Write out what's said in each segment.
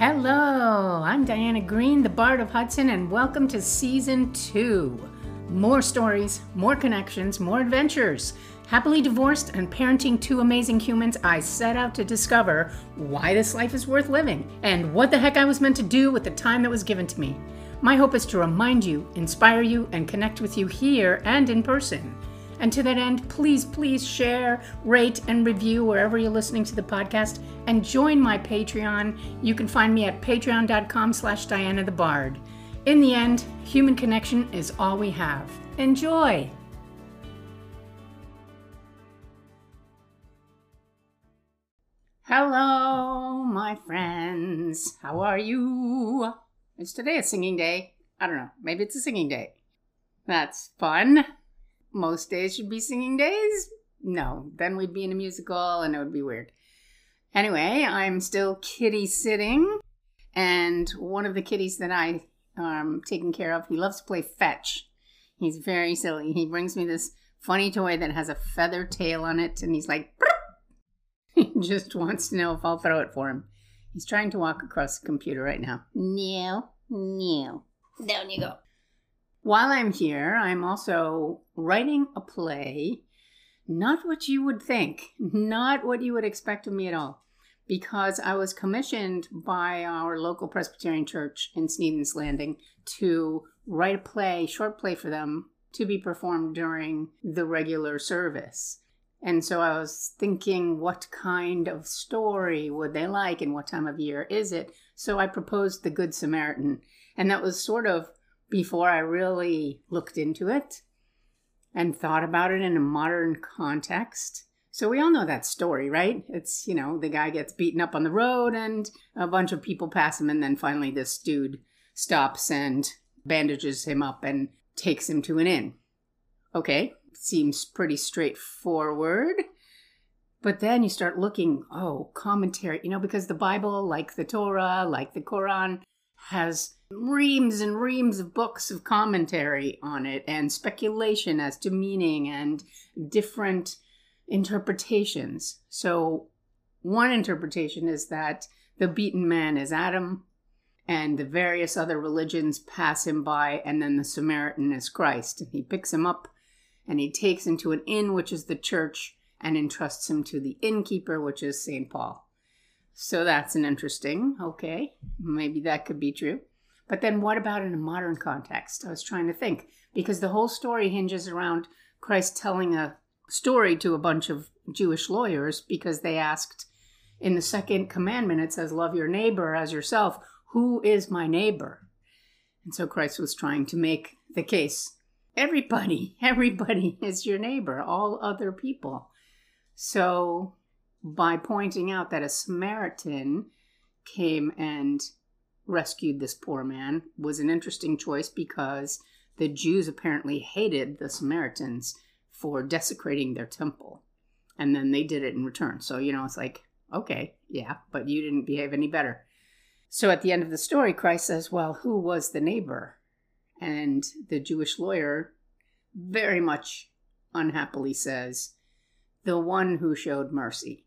Hello, I'm Diana Green, the Bard of Hudson, and welcome to season two. More stories, more connections, more adventures. Happily divorced and parenting two amazing humans, I set out to discover why this life is worth living and what the heck I was meant to do with the time that was given to me. My hope is to remind you, inspire you, and connect with you here and in person. And to that end, please, please share, rate, and review wherever you're listening to the podcast, and join my Patreon. You can find me at patreon.com slash Diana the Bard. In the end, human connection is all we have. Enjoy! Hello, my friends. How are you? Is today a singing day? I don't know. Maybe it's a singing day. That's fun. Most days should be singing days. No, then we'd be in a musical and it would be weird. Anyway, I'm still kitty sitting, and one of the kitties that I um taking care of, he loves to play fetch. He's very silly. He brings me this funny toy that has a feather tail on it, and he's like, he just wants to know if I'll throw it for him. He's trying to walk across the computer right now. No, no. Down you go. While I'm here, I'm also writing a play. Not what you would think, not what you would expect of me at all, because I was commissioned by our local Presbyterian church in Sneden's Landing to write a play, short play for them to be performed during the regular service. And so I was thinking, what kind of story would they like and what time of year is it? So I proposed The Good Samaritan. And that was sort of before I really looked into it and thought about it in a modern context. So we all know that story, right? It's, you know, the guy gets beaten up on the road and a bunch of people pass him, and then finally this dude stops and bandages him up and takes him to an inn. Okay, seems pretty straightforward. But then you start looking, oh, commentary, you know, because the Bible, like the Torah, like the Quran, has reams and reams of books of commentary on it and speculation as to meaning and different interpretations. So, one interpretation is that the beaten man is Adam, and the various other religions pass him by, and then the Samaritan is Christ. And he picks him up and he takes him to an inn, which is the church, and entrusts him to the innkeeper, which is St. Paul. So that's an interesting, okay, maybe that could be true. But then what about in a modern context? I was trying to think because the whole story hinges around Christ telling a story to a bunch of Jewish lawyers because they asked in the second commandment, it says, Love your neighbor as yourself. Who is my neighbor? And so Christ was trying to make the case everybody, everybody is your neighbor, all other people. So by pointing out that a Samaritan came and rescued this poor man was an interesting choice because the Jews apparently hated the Samaritans for desecrating their temple. And then they did it in return. So, you know, it's like, okay, yeah, but you didn't behave any better. So at the end of the story, Christ says, well, who was the neighbor? And the Jewish lawyer very much unhappily says, the one who showed mercy.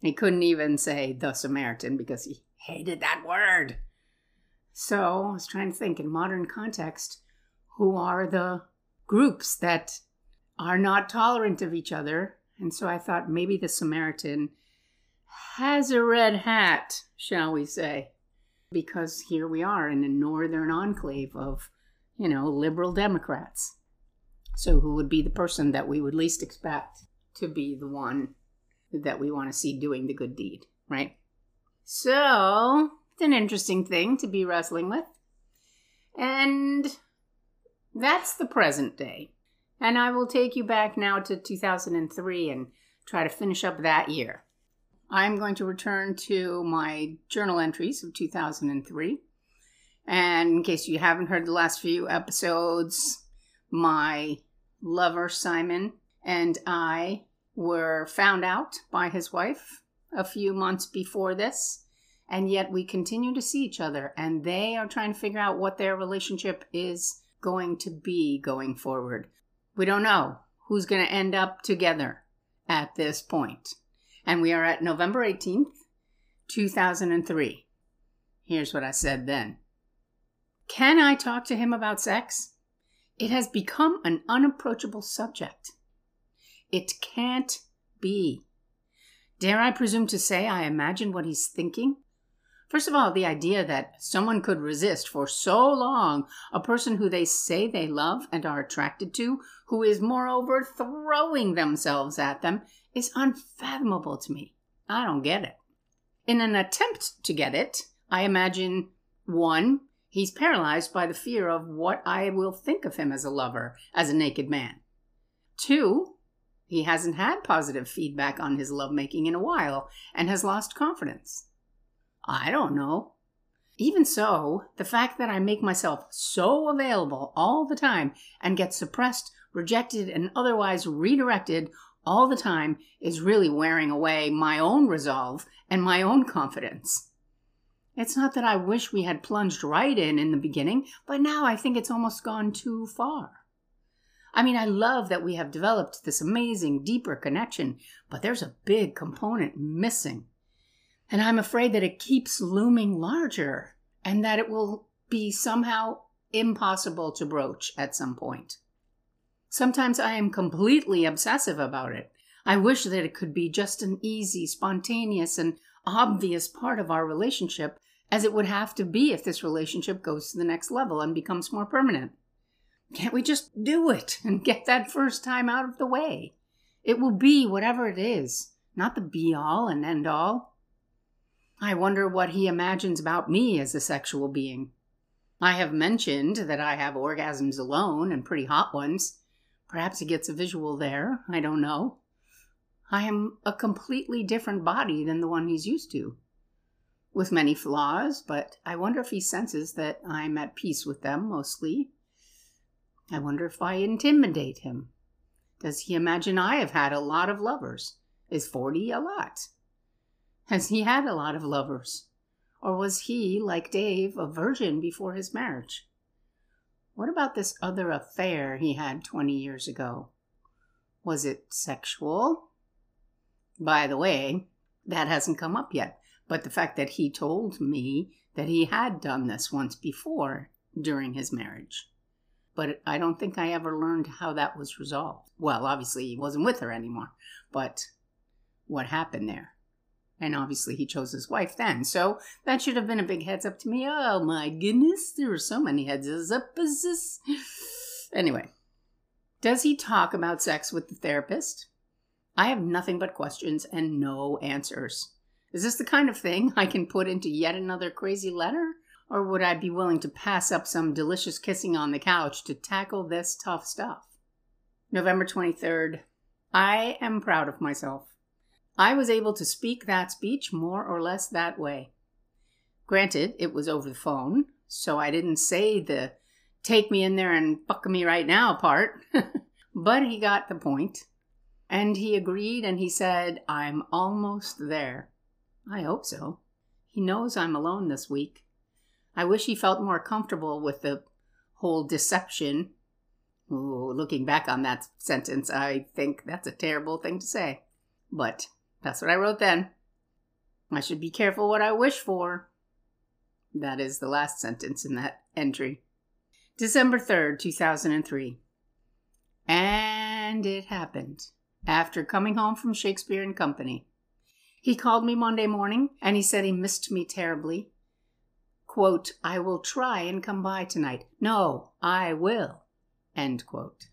He couldn't even say the Samaritan because he hated that word. So I was trying to think in modern context, who are the groups that are not tolerant of each other? And so I thought maybe the Samaritan has a red hat, shall we say, because here we are in a northern enclave of, you know, liberal Democrats. So who would be the person that we would least expect to be the one that we want to see doing the good deed, right? So it's an interesting thing to be wrestling with. And that's the present day. And I will take you back now to 2003 and try to finish up that year. I'm going to return to my journal entries of 2003. And in case you haven't heard the last few episodes, my lover Simon and I were found out by his wife a few months before this and yet we continue to see each other and they are trying to figure out what their relationship is going to be going forward. We don't know who's going to end up together at this point. And we are at November 18th, 2003. Here's what I said then Can I talk to him about sex? It has become an unapproachable subject. It can't be. Dare I presume to say I imagine what he's thinking? First of all, the idea that someone could resist for so long a person who they say they love and are attracted to, who is moreover throwing themselves at them, is unfathomable to me. I don't get it. In an attempt to get it, I imagine one, he's paralyzed by the fear of what I will think of him as a lover, as a naked man. Two, he hasn't had positive feedback on his lovemaking in a while and has lost confidence. I don't know. Even so, the fact that I make myself so available all the time and get suppressed, rejected, and otherwise redirected all the time is really wearing away my own resolve and my own confidence. It's not that I wish we had plunged right in in the beginning, but now I think it's almost gone too far. I mean, I love that we have developed this amazing, deeper connection, but there's a big component missing. And I'm afraid that it keeps looming larger and that it will be somehow impossible to broach at some point. Sometimes I am completely obsessive about it. I wish that it could be just an easy, spontaneous, and obvious part of our relationship, as it would have to be if this relationship goes to the next level and becomes more permanent. Can't we just do it and get that first time out of the way? It will be whatever it is, not the be all and end all. I wonder what he imagines about me as a sexual being. I have mentioned that I have orgasms alone and pretty hot ones. Perhaps he gets a visual there. I don't know. I am a completely different body than the one he's used to, with many flaws, but I wonder if he senses that I'm at peace with them mostly. I wonder if I intimidate him. Does he imagine I have had a lot of lovers? Is 40 a lot? Has he had a lot of lovers? Or was he, like Dave, a virgin before his marriage? What about this other affair he had 20 years ago? Was it sexual? By the way, that hasn't come up yet, but the fact that he told me that he had done this once before during his marriage. But I don't think I ever learned how that was resolved. Well, obviously, he wasn't with her anymore, but what happened there? And obviously, he chose his wife then. So that should have been a big heads up to me. Oh my goodness, there were so many heads up. Anyway, does he talk about sex with the therapist? I have nothing but questions and no answers. Is this the kind of thing I can put into yet another crazy letter? Or would I be willing to pass up some delicious kissing on the couch to tackle this tough stuff? November 23rd. I am proud of myself. I was able to speak that speech more or less that way. Granted, it was over the phone, so I didn't say the take me in there and fuck me right now part, but he got the point. And he agreed and he said, I'm almost there. I hope so. He knows I'm alone this week. I wish he felt more comfortable with the whole deception. Ooh, looking back on that sentence, I think that's a terrible thing to say. But that's what I wrote then. I should be careful what I wish for. That is the last sentence in that entry. December 3rd, 2003. And it happened after coming home from Shakespeare and Company. He called me Monday morning and he said he missed me terribly. Quote, I will try and come by tonight. No, I will. End quote.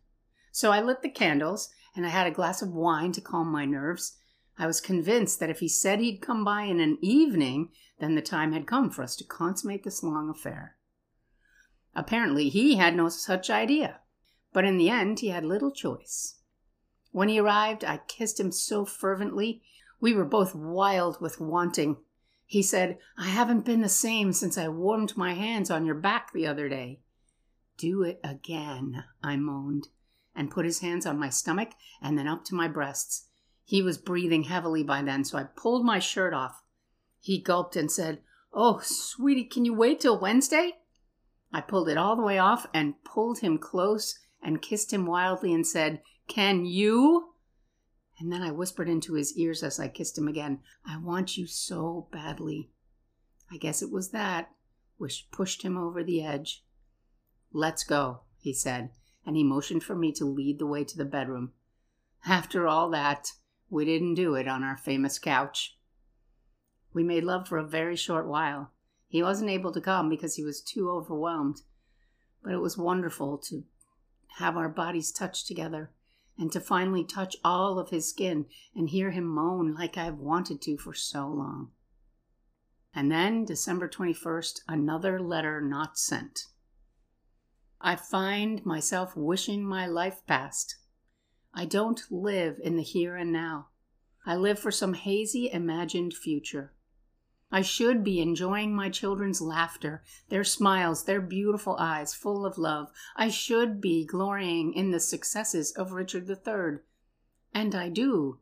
So I lit the candles and I had a glass of wine to calm my nerves I was convinced that if he said he'd come by in an evening, then the time had come for us to consummate this long affair. Apparently, he had no such idea, but in the end, he had little choice. When he arrived, I kissed him so fervently, we were both wild with wanting. He said, I haven't been the same since I warmed my hands on your back the other day. Do it again, I moaned, and put his hands on my stomach and then up to my breasts. He was breathing heavily by then, so I pulled my shirt off. He gulped and said, Oh, sweetie, can you wait till Wednesday? I pulled it all the way off and pulled him close and kissed him wildly and said, Can you? And then I whispered into his ears as I kissed him again, I want you so badly. I guess it was that which pushed him over the edge. Let's go, he said, and he motioned for me to lead the way to the bedroom. After all that, we didn't do it on our famous couch. We made love for a very short while. He wasn't able to come because he was too overwhelmed, but it was wonderful to have our bodies touch together and to finally touch all of his skin and hear him moan like I've wanted to for so long. And then, December 21st, another letter not sent. I find myself wishing my life past. I don't live in the here and now. I live for some hazy imagined future. I should be enjoying my children's laughter, their smiles, their beautiful eyes full of love. I should be glorying in the successes of Richard III. And I do,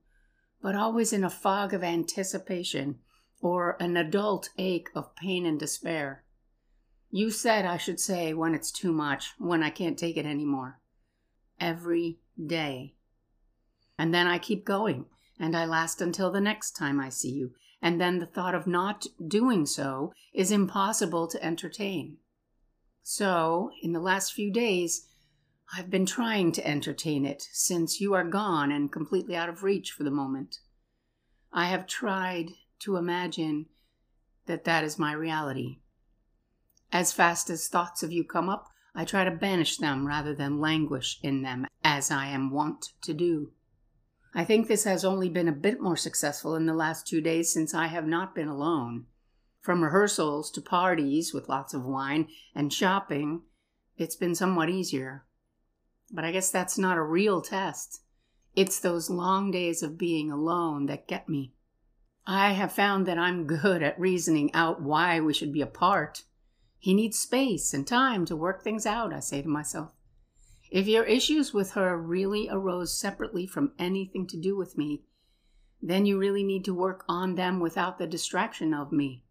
but always in a fog of anticipation or an adult ache of pain and despair. You said I should say when it's too much, when I can't take it anymore. Every day. And then I keep going, and I last until the next time I see you, and then the thought of not doing so is impossible to entertain. So, in the last few days, I've been trying to entertain it since you are gone and completely out of reach for the moment. I have tried to imagine that that is my reality. As fast as thoughts of you come up, I try to banish them rather than languish in them, as I am wont to do. I think this has only been a bit more successful in the last two days since I have not been alone. From rehearsals to parties with lots of wine and shopping, it's been somewhat easier. But I guess that's not a real test. It's those long days of being alone that get me. I have found that I'm good at reasoning out why we should be apart. He needs space and time to work things out, I say to myself. If your issues with her really arose separately from anything to do with me, then you really need to work on them without the distraction of me.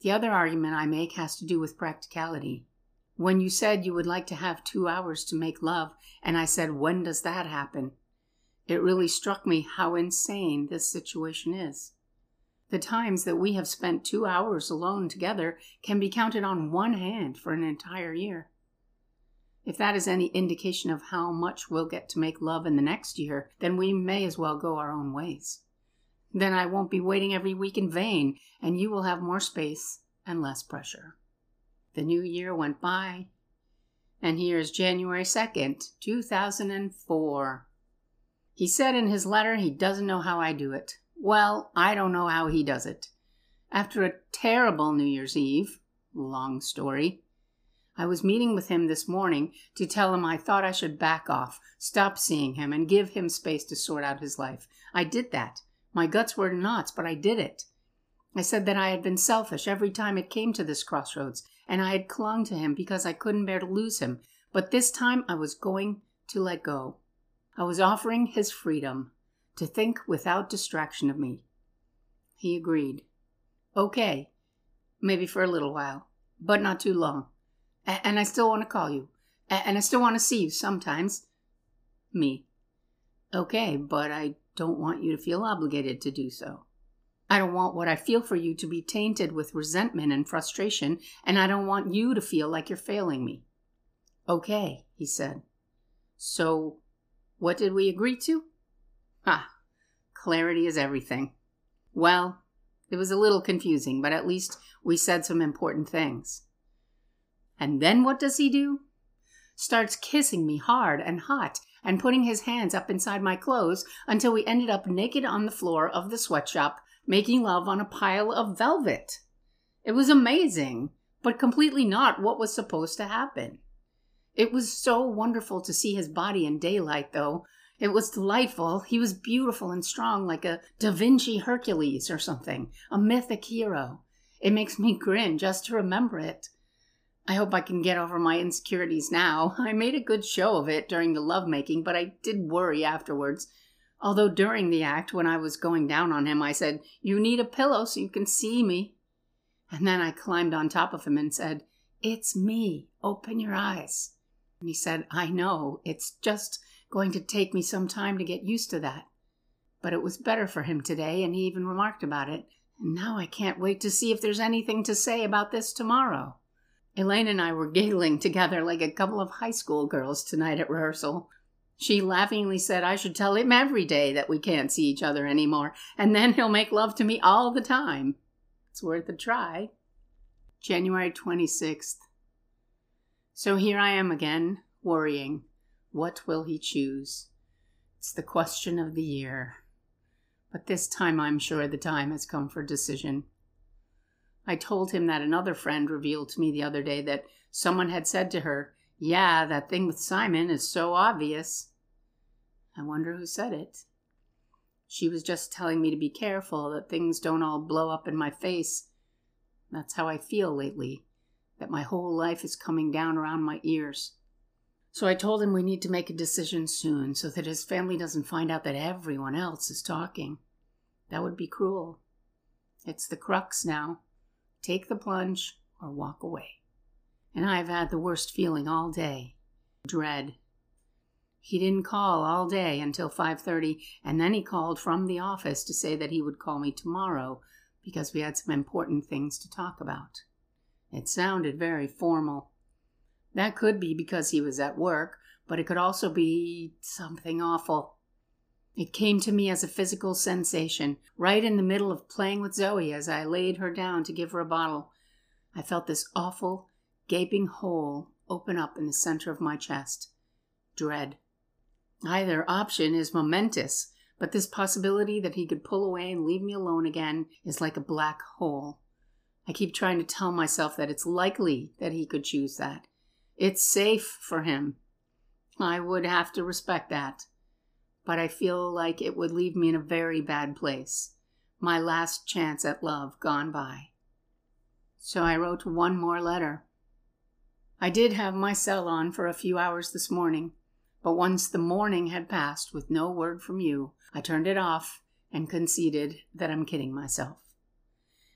The other argument I make has to do with practicality. When you said you would like to have two hours to make love, and I said, When does that happen? It really struck me how insane this situation is. The times that we have spent two hours alone together can be counted on one hand for an entire year. If that is any indication of how much we'll get to make love in the next year, then we may as well go our own ways. Then I won't be waiting every week in vain, and you will have more space and less pressure. The new year went by, and here is January 2nd, 2004. He said in his letter he doesn't know how I do it. Well, I don't know how he does it. After a terrible New Year's Eve, long story, I was meeting with him this morning to tell him I thought I should back off, stop seeing him, and give him space to sort out his life. I did that. My guts were in knots, but I did it. I said that I had been selfish every time it came to this crossroads, and I had clung to him because I couldn't bear to lose him. But this time I was going to let go. I was offering his freedom to think without distraction of me. He agreed. Okay, maybe for a little while, but not too long and I still want to call you. And I still want to see you sometimes. Me. Okay, but I don't want you to feel obligated to do so. I don't want what I feel for you to be tainted with resentment and frustration, and I don't want you to feel like you're failing me. Okay, he said. So, what did we agree to? Ah, clarity is everything. Well, it was a little confusing, but at least we said some important things. And then what does he do? Starts kissing me hard and hot and putting his hands up inside my clothes until we ended up naked on the floor of the sweatshop, making love on a pile of velvet. It was amazing, but completely not what was supposed to happen. It was so wonderful to see his body in daylight, though. It was delightful. He was beautiful and strong, like a Da Vinci Hercules or something, a mythic hero. It makes me grin just to remember it. I hope I can get over my insecurities now. I made a good show of it during the lovemaking, but I did worry afterwards. Although during the act, when I was going down on him, I said, You need a pillow so you can see me. And then I climbed on top of him and said, It's me. Open your eyes. And he said, I know. It's just going to take me some time to get used to that. But it was better for him today, and he even remarked about it. And now I can't wait to see if there's anything to say about this tomorrow. Elaine and I were giggling together like a couple of high school girls tonight at rehearsal. She laughingly said I should tell him every day that we can't see each other anymore, and then he'll make love to me all the time. It's worth a try. January 26th. So here I am again, worrying. What will he choose? It's the question of the year. But this time I'm sure the time has come for decision. I told him that another friend revealed to me the other day that someone had said to her, Yeah, that thing with Simon is so obvious. I wonder who said it. She was just telling me to be careful that things don't all blow up in my face. That's how I feel lately, that my whole life is coming down around my ears. So I told him we need to make a decision soon so that his family doesn't find out that everyone else is talking. That would be cruel. It's the crux now. Take the plunge or walk away. And I've had the worst feeling all day dread. He didn't call all day until 5:30 and then he called from the office to say that he would call me tomorrow because we had some important things to talk about. It sounded very formal. That could be because he was at work, but it could also be something awful. It came to me as a physical sensation, right in the middle of playing with Zoe as I laid her down to give her a bottle. I felt this awful, gaping hole open up in the center of my chest. Dread. Either option is momentous, but this possibility that he could pull away and leave me alone again is like a black hole. I keep trying to tell myself that it's likely that he could choose that, it's safe for him. I would have to respect that. But I feel like it would leave me in a very bad place. My last chance at love gone by. So I wrote one more letter. I did have my cell on for a few hours this morning, but once the morning had passed with no word from you, I turned it off and conceded that I'm kidding myself.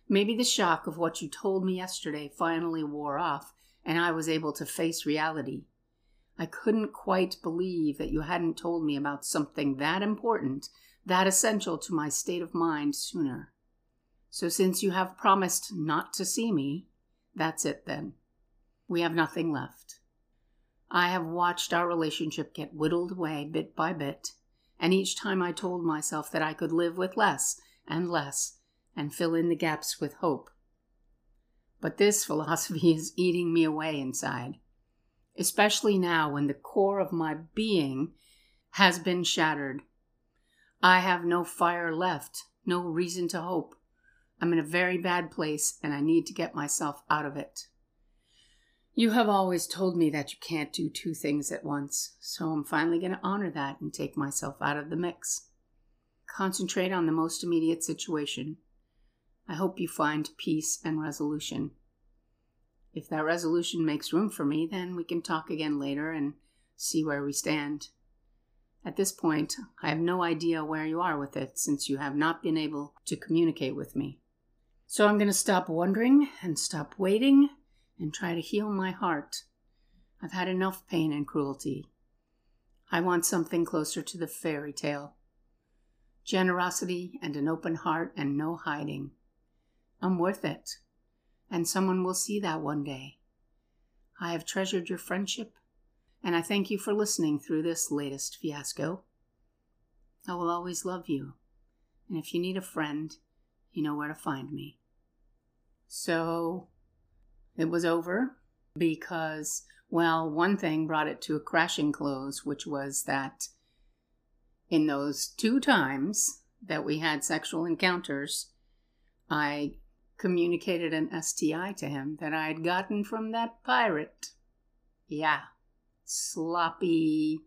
Maybe the shock of what you told me yesterday finally wore off, and I was able to face reality. I couldn't quite believe that you hadn't told me about something that important, that essential to my state of mind sooner. So, since you have promised not to see me, that's it then. We have nothing left. I have watched our relationship get whittled away bit by bit, and each time I told myself that I could live with less and less and fill in the gaps with hope. But this philosophy is eating me away inside, especially now when the core of my being has been shattered. I have no fire left, no reason to hope. I'm in a very bad place and I need to get myself out of it. You have always told me that you can't do two things at once, so I'm finally going to honor that and take myself out of the mix. Concentrate on the most immediate situation I hope you find peace and resolution. If that resolution makes room for me, then we can talk again later and see where we stand. At this point, I have no idea where you are with it since you have not been able to communicate with me. So I'm going to stop wondering and stop waiting and try to heal my heart. I've had enough pain and cruelty. I want something closer to the fairy tale generosity and an open heart and no hiding. I'm worth it, and someone will see that one day. I have treasured your friendship, and I thank you for listening through this latest fiasco. I will always love you, and if you need a friend, you know where to find me. So it was over because, well, one thing brought it to a crashing close, which was that in those two times that we had sexual encounters, I communicated an STI to him that I had gotten from that pirate. Yeah, sloppy,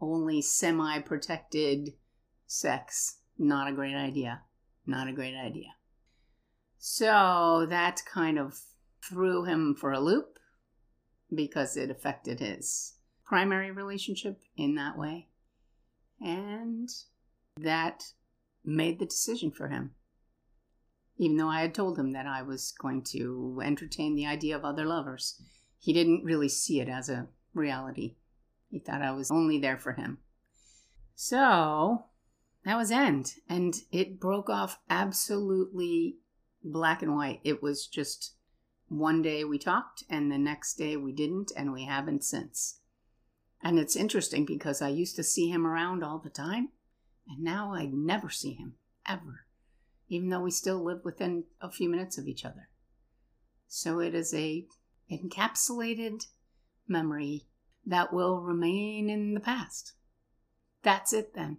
only semi protected sex. Not a great idea. Not a great idea. So that kind of threw him for a loop because it affected his primary relationship in that way. And that made the decision for him even though I had told him that I was going to entertain the idea of other lovers. He didn't really see it as a reality. He thought I was only there for him. So that was end, and it broke off absolutely black and white. It was just one day we talked and the next day we didn't, and we haven't since. And it's interesting because I used to see him around all the time, and now I never see him, ever, even though we still live within a few minutes of each other. So it is a encapsulated memory that will remain in the past. That's it then.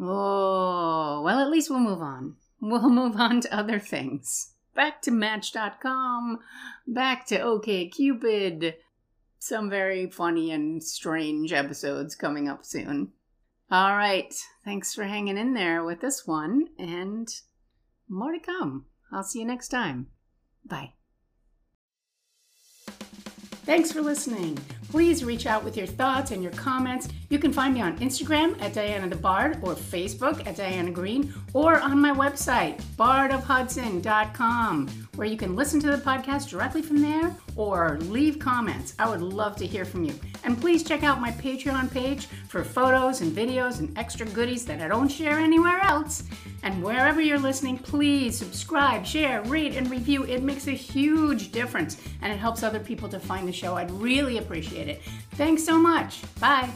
Oh, well, at least we'll move on. We'll move on to other things. Back to Match.com, back to OKCupid. Some very funny and strange episodes coming up soon. All right, thanks for hanging in there with this one, and more to come. I'll see you next time. Bye. Thanks for listening. Please reach out with your thoughts and your comments. You can find me on Instagram at Diana the Bard or Facebook at Diana Green or on my website, bardofhudson.com, where you can listen to the podcast directly from there or leave comments. I would love to hear from you. And please check out my Patreon page for photos and videos and extra goodies that I don't share anywhere else. And wherever you're listening, please subscribe, share, rate, and review. It makes a huge difference and it helps other people to find the show. I'd really appreciate it. Thanks so much. Bye.